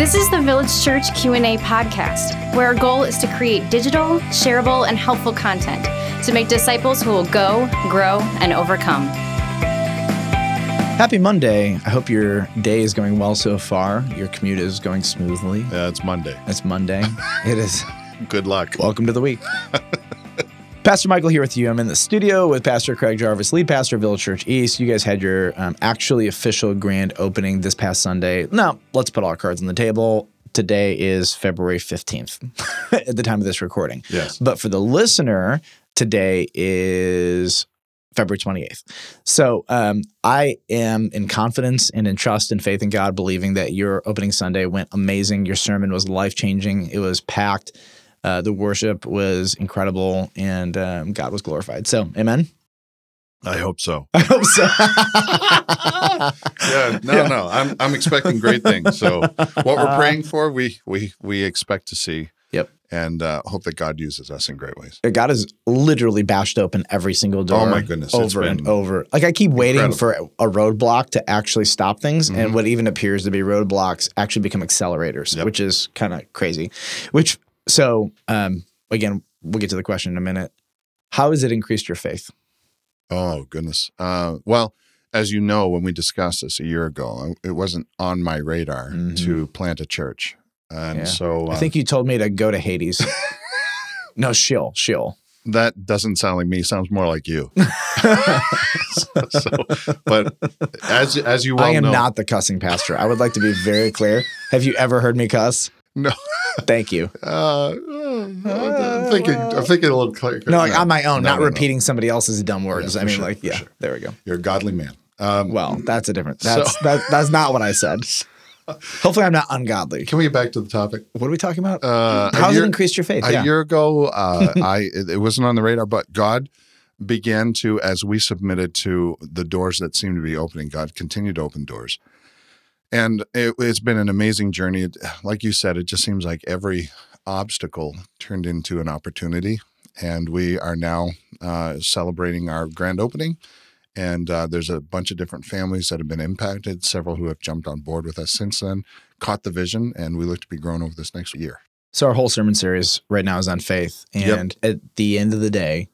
This is the Village Church Q&A podcast, where our goal is to create digital, shareable, and helpful content to make disciples who will go, grow, and overcome. Happy Monday. I hope your day is going well so far. Your commute is going smoothly. Yeah, it's Monday. It's Monday. it is. Good luck. Welcome to the week. Pastor Michael here with you. I'm in the studio with Pastor Craig Jarvis, lead pastor of Village Church East. You guys had your um, actually official grand opening this past Sunday. Now, let's put all our cards on the table. Today is February 15th at the time of this recording. Yes. But for the listener, today is February 28th. So um, I am in confidence and in trust and faith in God, believing that your opening Sunday went amazing. Your sermon was life changing, it was packed. Uh, the worship was incredible and um, God was glorified. So, amen. I hope so. I hope so. yeah, no, no. I'm I'm expecting great things. So what we're praying for, we we we expect to see. Yep. And uh, hope that God uses us in great ways. God has literally bashed open every single door. Oh, my goodness, Over and over. Like I keep waiting incredible. for a roadblock to actually stop things, and Mhm. what even appears to be roadblocks actually become accelerators, Yep. which is kind of crazy. Which so um, again, we'll get to the question in a minute. How has it increased your faith? Oh goodness. Uh, well, as you know, when we discussed this a year ago, it wasn't on my radar Mhm. to plant a church, and Yeah. so uh, I think you told me to go to Hades. no, Sheol, Sheol. that doesn't sound like me. Sounds more like you. so, so- but as as you well I am know, not the cussing pastor. I would like to be very clear. Have you ever heard me cuss? No. Thank you. Uh, uh, I'm thinking. I'm thinking a little clear. No, like on my own, No, not no, no. repeating somebody else's dumb words. Yeah, I mean, sure, like, yeah, sure. there we go. You're a godly man. Um, Well, that's a different. So- That's that, that's not what I said. Hopefully, I'm not ungodly. can we get back to the topic? What are we talking about? Uh, a How's year- it increased your faith? A yeah. year ago, uh, I it, it wasn't on the radar, but God began to, as we submitted to the doors that seemed to be opening, God continued to open doors, and it, it's been an amazing journey. Like you said, it just seems like every obstacle turned into an opportunity, and we are now uh, celebrating our grand opening. And uh, there's a bunch of different families that have been impacted, several who have jumped on board with us since then, caught the vision, and we look to be grown over this next year. So our whole sermon series right now is on faith, Yep. and at the end of the day,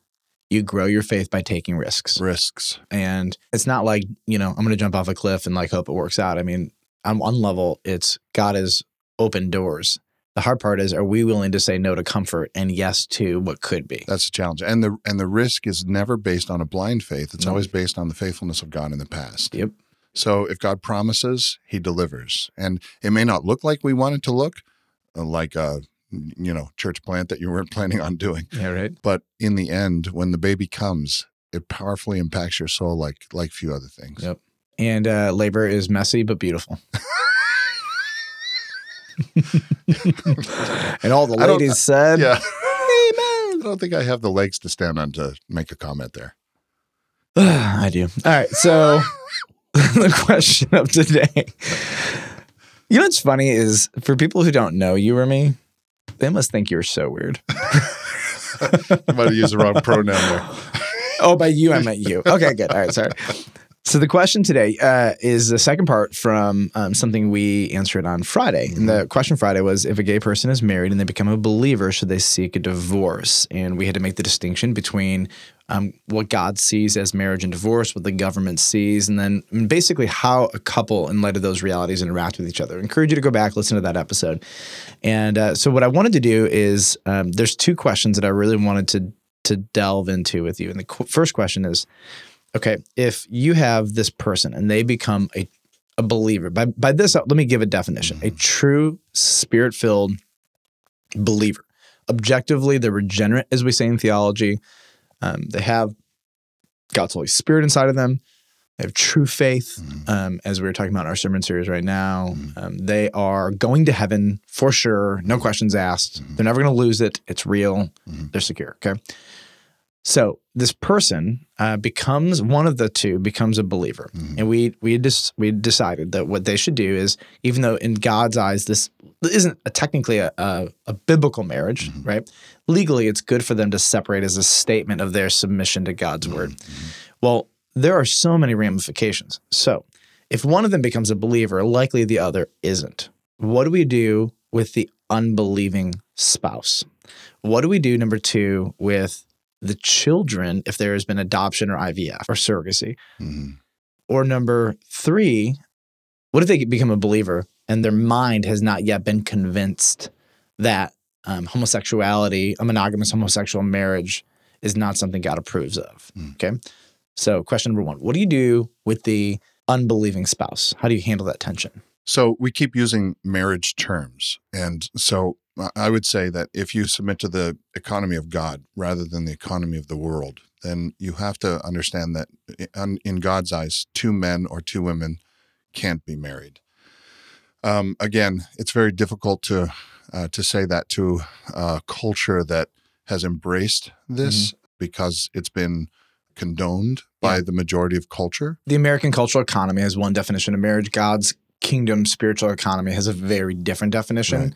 you grow your faith by taking risks. Risks. And it's not like you know I'm going to jump off a cliff and like hope it works out. I mean, on one level, it's God has opened doors. The hard part is, are we willing to say no to comfort and yes to what could be? That's a challenge, and the and the risk is never based on a blind faith. It's No. always based on the faithfulness of God in the past. Yep. So if God promises, He delivers, and it may not look like we want it to look, uh, like a you know church plant that you weren't planning on doing, Yeah, right. but in the end, when the baby comes, it powerfully impacts your soul like like few other things. Yep. And uh, labor is messy but beautiful. and all the ladies said, Yeah. I don't think I have the legs to stand on to make a comment there. I do. All right. So the question of today. You know what's funny is for people who don't know you or me, they must think you're so weird. I might have used the wrong pronoun there. Oh, by you, I meant you. Okay, good. All right, sorry. So the question today uh, is the second part from um, something we answered on Friday. And the question Friday was: If a gay person is married and they become a believer, should they seek a divorce? And we had to make the distinction between um, what God sees as marriage and divorce, what the government sees, and then basically how a couple, in light of those realities, interact with each other. I encourage you to go back listen to that episode. And uh, so what I wanted to do is um, there's two questions that I really wanted to to delve into with you. And the qu- first question is okay, if you have this person and they become a, a believer, by, by this, uh, let me give a definition a true spirit filled believer. Objectively, they're regenerate, as we say in theology. Um, they have God's Holy Spirit inside of them. They have true faith, Mhm. um, as we were talking about in our sermon series right now. Mhm. Um, they are going to heaven for sure, no questions asked. Mhm. They're never going to lose it. It's real. Mhm. They're secure. Okay. So this person uh, becomes one of the two becomes a believer, Mhm. and we we dis- we decided that what they should do is, even though in God's eyes this isn't a, technically a, a, a biblical marriage, Mhm. right? Legally, it's good for them to separate as a statement of their submission to God's word. Mhm. Well, there are so many ramifications. So, if one of them becomes a believer, likely the other isn't. what do we do with the unbelieving spouse? What do we do, number two, with the children if there has been adoption or IVF or surrogacy? Mhm. Or number three, what if they become a believer and their mind has not yet been convinced that um, homosexuality, a monogamous homosexual marriage, is not something God approves of? Mm. Okay. So, question number one What do you do with the unbelieving spouse? How do you handle that tension? So we keep using marriage terms. And so I- would say that if you submit to the economy of God rather than the economy of the world, then you have to understand that in, in God's eyes, two men or two women can't be married. Um, again, it's very difficult to uh, to say that to a culture that has embraced this because it's been condoned by Yeah. the majority of culture. The American cultural economy has one definition of marriage. God's kingdom spiritual economy has a very different definition. Right.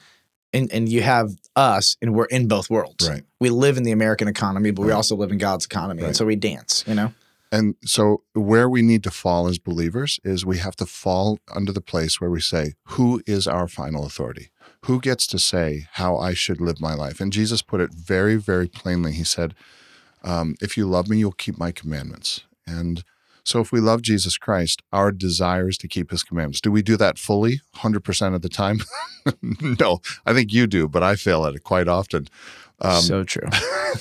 And and you have us, and we're in both worlds. Right. We live in the American economy, but we also live in God's economy, Right. and so we dance. You know, And so, where we need to fall as believers is we have to fall under the place where we say, Who is our final authority? Who gets to say how I should live my life? And Jesus put it very, very plainly. He said, um, If you love me, you'll keep my commandments. And so, if we love Jesus Christ, our desire is to keep his commandments. Do we do that fully, 100% of the time? no, I think you do, but I fail at it quite often. Um, so true.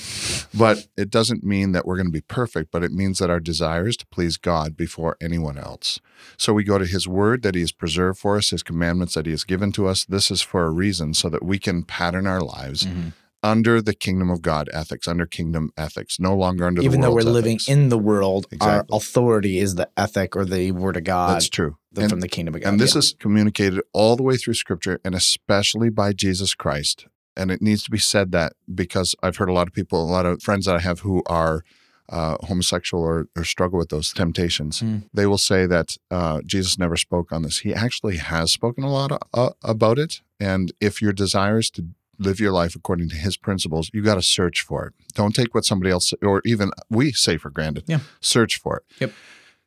but it doesn't mean that we're going to be perfect, but it means that our desire is to please God before anyone else. So we go to His Word that He has preserved for us, His commandments that He has given to us. This is for a reason so that we can pattern our lives Mhm. Under the kingdom of God ethics, under kingdom ethics, no longer under Even the though we're world's living in the world, our authority is the ethic or the word of God That's true. the- And- from the kingdom of God. And this Yeah. is communicated all the way through scripture and especially by Jesus Christ. And it needs to be said that because I've heard a lot of people, a lot of friends that I have who are uh, homosexual or, or struggle with those temptations, Mm. they will say that uh, Jesus never spoke on this. He actually has spoken a lot uh, about it. And if your desire is to live your life according to his principles, you got to search for it. Don't take what somebody else or even we say for granted. Yeah. Search for it. Yep.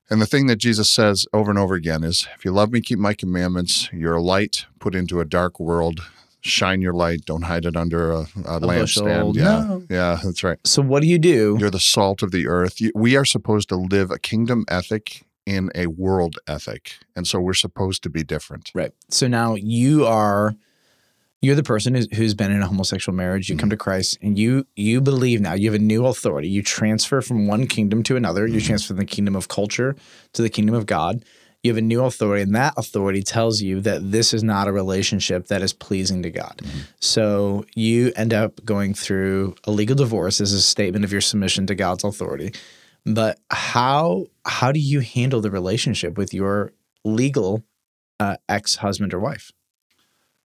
And the thing that Jesus says over and over again is if you love me, keep my commandments. You're a light put into a dark world. Shine your light. Don't hide it under a, a, bushel. lampstand. Yeah. No. Yeah, that's right. so what do you do? You're the salt of the earth. We are supposed to live a kingdom ethic in a world ethic. And so we're supposed to be different. Right. So now you are you're the person who's, who's been in a homosexual marriage. You come mm-hmm. to Christ and you you believe now you have a new authority. You transfer from one kingdom to another. You mm-hmm. transfer from the kingdom of culture to the kingdom of God. You have a new authority, and that authority tells you that this is not a relationship that is pleasing to God. Mm-hmm. So you end up going through a legal divorce as a statement of your submission to God's authority. But how how do you handle the relationship with your legal uh, ex husband or wife?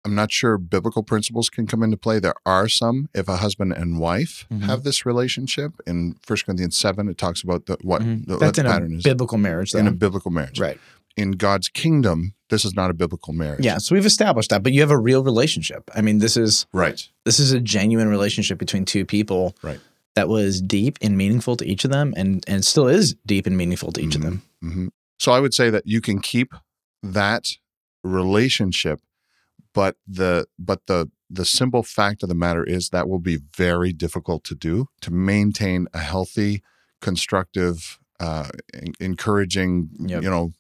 I'm not sure biblical principles can come into play. There are some if a husband and wife Mhm. have this relationship. In 1 Corinthians 7, it talks about the, what, Mhm. the, That's in a is biblical marriage, though. in a biblical marriage. right? In God's kingdom, this is not a biblical marriage. Yeah. So we've established that, but you have a real relationship. I mean, this is Right. this is a genuine relationship between two people. Right. That was deep and meaningful to each of them, and and still is deep and meaningful to each of Mhm. them. hmm So I would say that you can keep that relationship, but the but the the simple fact of the matter is that will be very difficult to do to maintain a healthy, constructive, uh, en- encouraging, Yep. you know,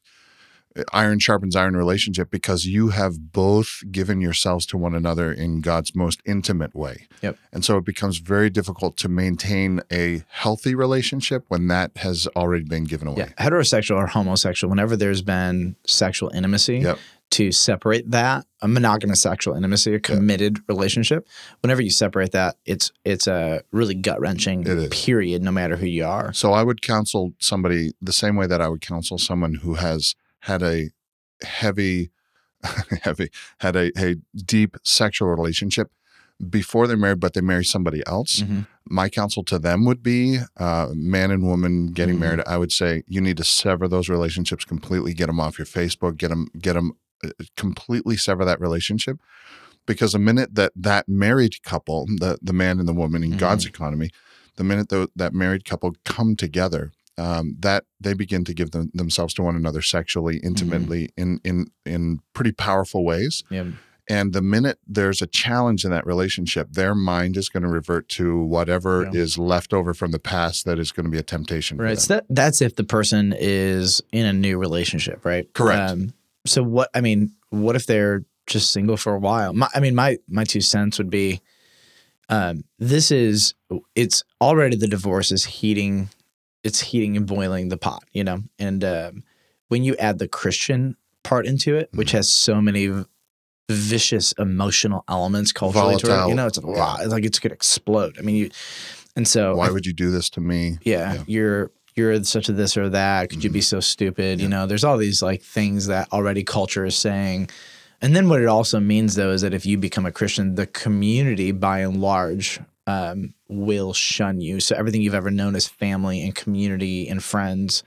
iron sharpens iron relationship because you have both given yourselves to one another in God's most intimate way. Yep. And so it becomes very difficult to maintain a healthy relationship when that has already been given away. Yeah, heterosexual or homosexual, whenever there's been sexual intimacy, Yep. To separate that, a monogamous sexual intimacy, a committed relationship, whenever you separate that, it's it's a really gut wrenching period, no matter who you are. So I would counsel somebody the same way that I would counsel someone who has had a heavy, heavy, had a, a deep sexual relationship before they're married, but they marry somebody else. Mhm. My counsel to them would be uh, man and woman getting Mhm. married. I would say you need to sever those relationships completely, get them off your Facebook, get them, get them completely sever that relationship. Because the minute that that married couple, the, the man and the woman in Mhm. God's economy, the minute tho- that married couple come together, um, that they begin to give them, themselves to one another sexually, intimately, in in in pretty powerful ways. Yeah. And the minute there's a challenge in that relationship, their mind is going to revert to whatever Yeah. is left over from the past that is going to be a temptation. Right. So that, that's if the person is in a new relationship, right? Correct. Um, so what? I mean, what if they're just single for a while? My, I mean, my my two cents would be, um, this is it's already the divorce is heating, it's heating and boiling the pot, you know, and um, when you add the Christian part into it, which has so many v- vicious emotional elements culturally to it, Volatile. you know, it's a lot. It's like it's gonna explode. I mean, you, and so Why would you do this to me? yeah, Yeah. you're you're such a this or that. Could you be so stupid? You know, there's all these like things that already culture is saying. And then what it also means though is that if you become a Christian, the community by and large um, will shun you. So everything you've ever known as family and community and friends.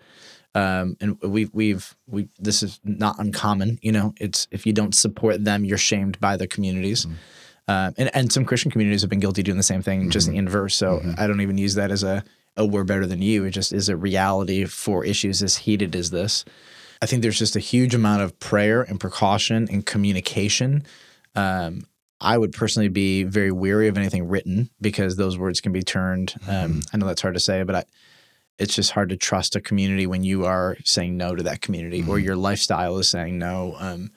Um, and we've we've we this is not uncommon, you know. It's if you don't support them, you're shamed by the communities. Um, and, and some Christian communities have been guilty of doing the same thing, just the inverse. So I don't even use that as a, oh, we're better than you. It just is a reality for issues as heated as this. I think there's just a huge amount of prayer and precaution and communication. Um, I would personally be very weary of anything written because those words can be turned. Um, I know that's hard to say, but I, it's just hard to trust a community when you are saying no to that community or your lifestyle is saying no. Um,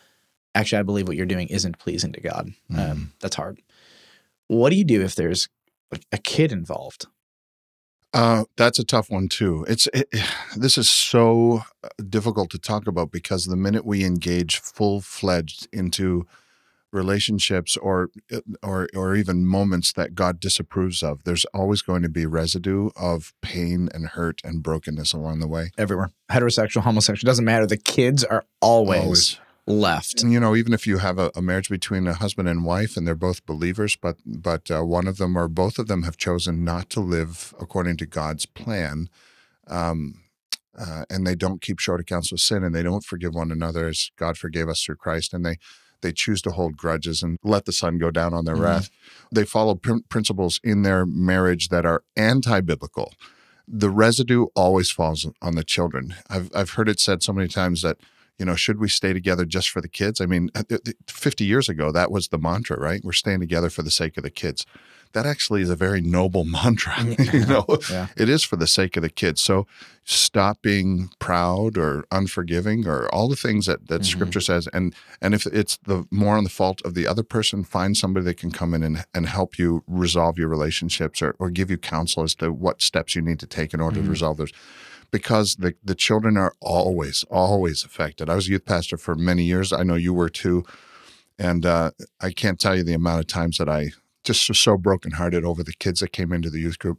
actually, I believe what you're doing isn't pleasing to God. Um, that's hard. What do you do if there's a kid involved? Uh, that's a tough one too. It's it, this is so uh, difficult to talk about because the minute we engage full fledged into relationships or uh, or or even moments that God disapproves of, there's always going to be residue of pain and hurt and brokenness along the way. Everywhere, heterosexual, homosexual, doesn't matter. The kids are always, Always. Left. You know, even if you have a, a marriage between a husband and wife and they're both believers, but but uh, one of them or both of them have chosen not to live according to God's plan, um, uh, and they don't keep short accounts with sin, and they don't forgive one another as God forgave us through Christ, and they they choose to hold grudges and let the sun go down on their Mhm. wrath. They follow prin- principles in their marriage that are anti-biblical. The residue always falls on the children. I've I've heard it said so many times that you know, should we stay together just for the kids? I mean, uh, th- th- 50 years ago, that was the mantra, right? We're staying together for the sake of the kids. That actually is a very noble mantra. you know, Yeah. it is for the sake of the kids. So stop being proud or unforgiving or all the things that, that Mhm. scripture says. And, and if it's the more on the fault of the other person, find somebody that can come in and, and help you resolve your relationships or, or give you counsel as to what steps you need to take in order Mhm. to resolve those because the, the children are always, always affected. I was a youth pastor for many years. I know you were too. And uh, I can't tell you the amount of times that I just was so brokenhearted over the kids that came into the youth group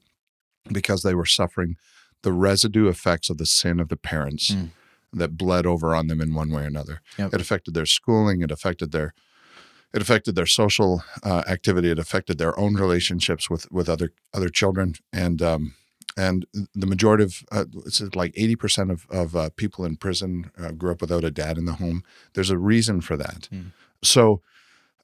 because they were suffering the residue effects of the sin of the parents Mm. that bled over on them in one way or another. Yep. It affected their schooling. It affected their it affected their social uh, activity. It affected their own relationships with with other other children, and um, and the majority of uh, it's like eighty percent of of uh, people in prison uh, grew up without a dad in the home. There's a reason for that. Mm. So,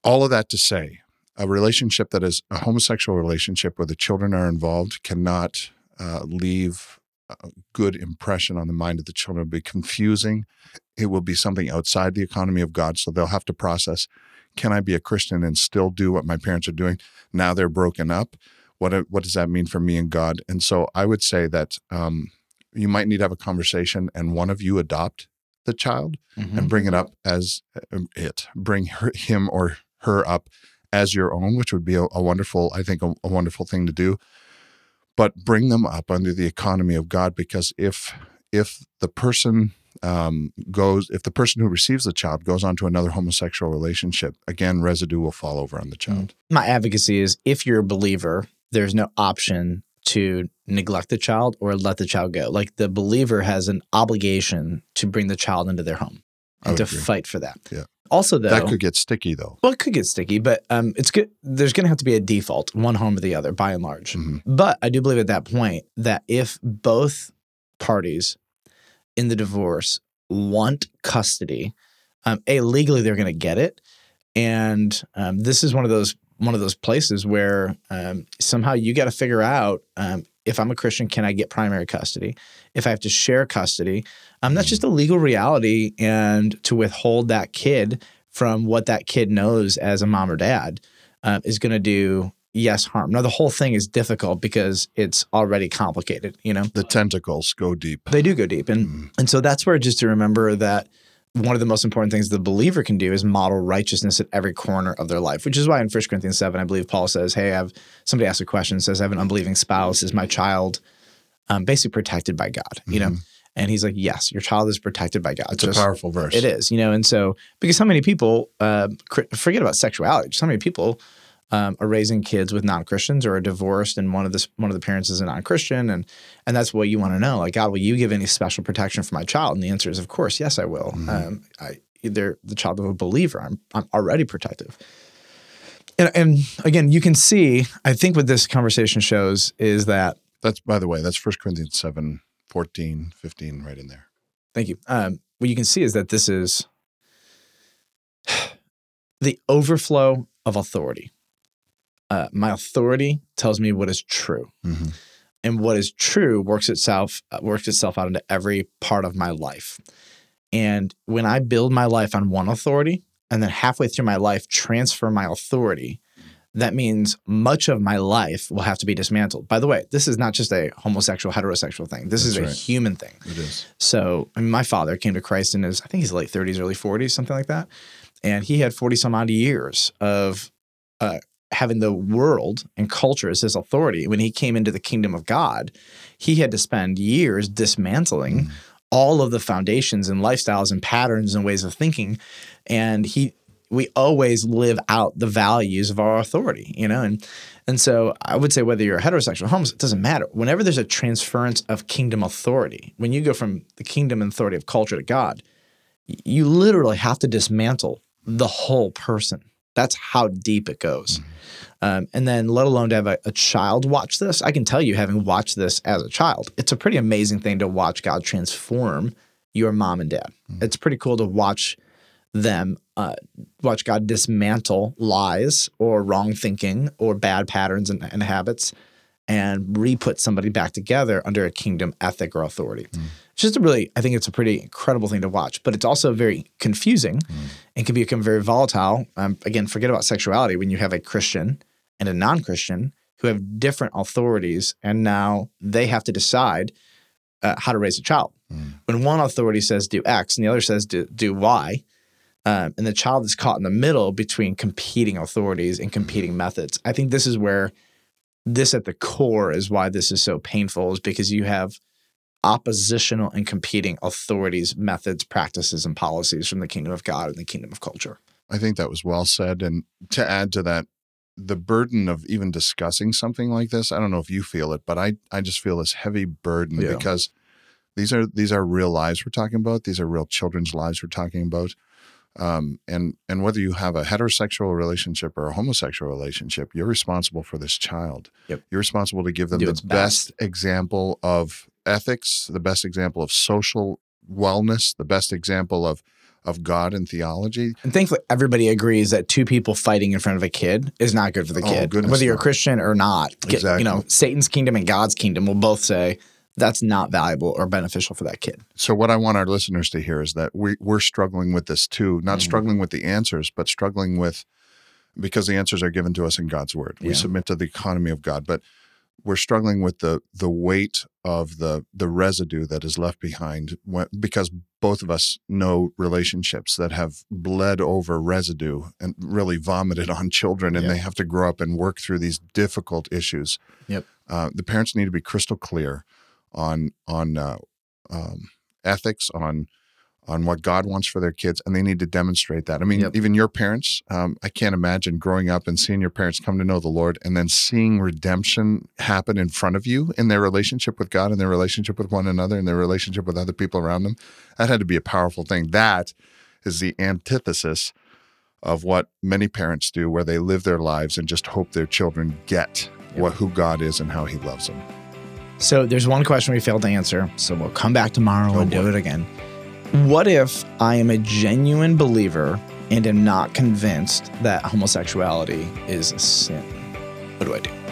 all of that to say, a relationship that is a homosexual relationship where the children are involved cannot uh, leave a good impression on the mind of the children. It'll be confusing. It will be something outside the economy of God. So they'll have to process can I be a Christian and still do what my parents are doing? Now they're broken up. What, what does that mean for me and God? And so I would say that um, you might need to have a conversation and one of you adopt the child Mhm. and bring it up as um, it, bring her, him or her up as your own, which would be a, a wonderful, I think, a, a wonderful thing to do. But bring them up under the economy of God, because if if the person um, goes, if the person who receives the child goes on to another homosexual relationship, again, residue will fall over on the child. My advocacy is if you're a believer, there's no option to neglect the child or let the child go. Like the believer has an obligation to bring the child into their home and to agree. fight for that. Yeah. Also, though, That could get sticky, though. well, it could get sticky, but um, it's good. There's going to have to be a default, one home or the other, by and large. Mhm. But I do believe at that point that if both parties in the divorce want custody, um, a legally they're going to get it, and um, this is one of those one of those places where um, somehow you got to figure out um, if I'm a Christian, can I get primary custody? If I have to share custody, um, that's just a legal reality, and to withhold that kid from what that kid knows as a mom or dad uh, is going to do yes harm. Now the whole thing is difficult because it's already complicated. You know, The tentacles go deep. they do go deep, and Mm. and so that's where just to remember that one of the most important things the believer can do is model righteousness at every corner of their life, which is why in 1 Corinthians 7, I believe Paul says, Hey, I have somebody asked a question, says, I have an unbelieving spouse. Is my child um, basically protected by God? You know? And he's like, Yes, your child is protected by God. Mm-hmm. It's a powerful verse. It is, you know, and so because how many people uh, forget about sexuality? Just how many people um, are raising kids with non-Christians or are divorced, and one of the one of the parents is a non-Christian, and and that's what you want to know. Like, God, will you give any special protection for my child? And the answer is, of course, yes, I will. Um, I they're the child of a believer. I'm I'm already protective. And, and again, you can see. I think what this conversation shows is that That's, by the way, that's 1 Corinthians 7, 14, 15, right in there. Thank you. Um, what you can see is that this is the overflow of authority. Uh, my authority tells me what is true, Mhm. and what is true works itself uh, works itself out into every part of my life. And when I build my life on one authority, and then halfway through my life transfer my authority, that means much of my life will have to be dismantled. By the way, this is not just a homosexual heterosexual thing. This is a right. human thing. It is. So I mean, my father came to Christ in his, I think he's late 30s, early 40s, something like that. And he had 40 some odd years of uh, having the world and culture as his authority. When he came into the kingdom of God, he had to spend years dismantling mm. all of the foundations and lifestyles and patterns and ways of thinking. And he, we always live out the values of our authority, you know? And and so I would say whether you're a heterosexual homosexual, it doesn't matter. Whenever there's a transference of kingdom authority, when you go from the kingdom and authority of culture to God, you literally have to dismantle the whole person. That's how deep it goes. Um, and then, let alone to have a, a child watch this, I can tell you, having watched this as a child, it's a pretty amazing thing to watch God transform your mom and dad. It's pretty cool to watch them uh, watch God dismantle lies or wrong thinking or bad patterns and, and habits and re-put somebody back together under a kingdom ethic or authority. It's just a really, I think it's a pretty incredible thing to watch, but it's also very confusing and can become very volatile. Um, again, forget about sexuality when you have a Christian and a non-Christian who have different authorities, and now they have to decide uh, how to raise a child. When one authority says do X and the other says do, do Y, um, and the child is caught in the middle between competing authorities and competing methods. I think this is where this at the core is why this is so painful, is because you have oppositional and competing authorities, methods, practices, and policies from the kingdom of God and the kingdom of culture. I think that was well said. And to add to that, the burden of even discussing something like this, I don't know if you feel it, but I, I just feel this heavy burden Yeah. because these are these are real lives we're talking about. These are real children's lives we're talking about. Um, and and whether you have a heterosexual relationship or a homosexual relationship, you're responsible for this child. Yep. You're responsible to give them Do the best best. example of ethics, the best example of social wellness, the best example of of God and theology. And thankfully, everybody agrees that two people fighting in front of a kid is not good for the Oh, kid. Whether you're a. Christian or not, Exactly. you know, Satan's kingdom and God's kingdom will both say that's not valuable or beneficial for that kid. So what I want our listeners to hear is that we we're struggling with this too, not Mhm. struggling with the answers, but struggling with because the answers are given to us in God's word. We submit to the economy of God, but we're struggling with the the weight of the the residue that is left behind when, because both of us know relationships that have bled over residue and really vomited on children and Yeah. they have to grow up and work through these difficult issues. Yep. Uh, the parents need to be crystal clear on on uh, um, ethics on on what God wants for their kids, and they need to demonstrate that. I mean, Yep. even your parents, um, I can't imagine growing up and seeing your parents come to know the Lord, and then seeing redemption happen in front of you in their relationship with God, and their relationship with one another, and their relationship with other people around them. That had to be a powerful thing. That is the antithesis of what many parents do, where they live their lives and just hope their children get what who God is and how He loves them. So there's one question we failed to answer. So we'll come back tomorrow Oh, and do it again. What if I am a genuine believer and am not convinced that homosexuality is a sin? What do I do?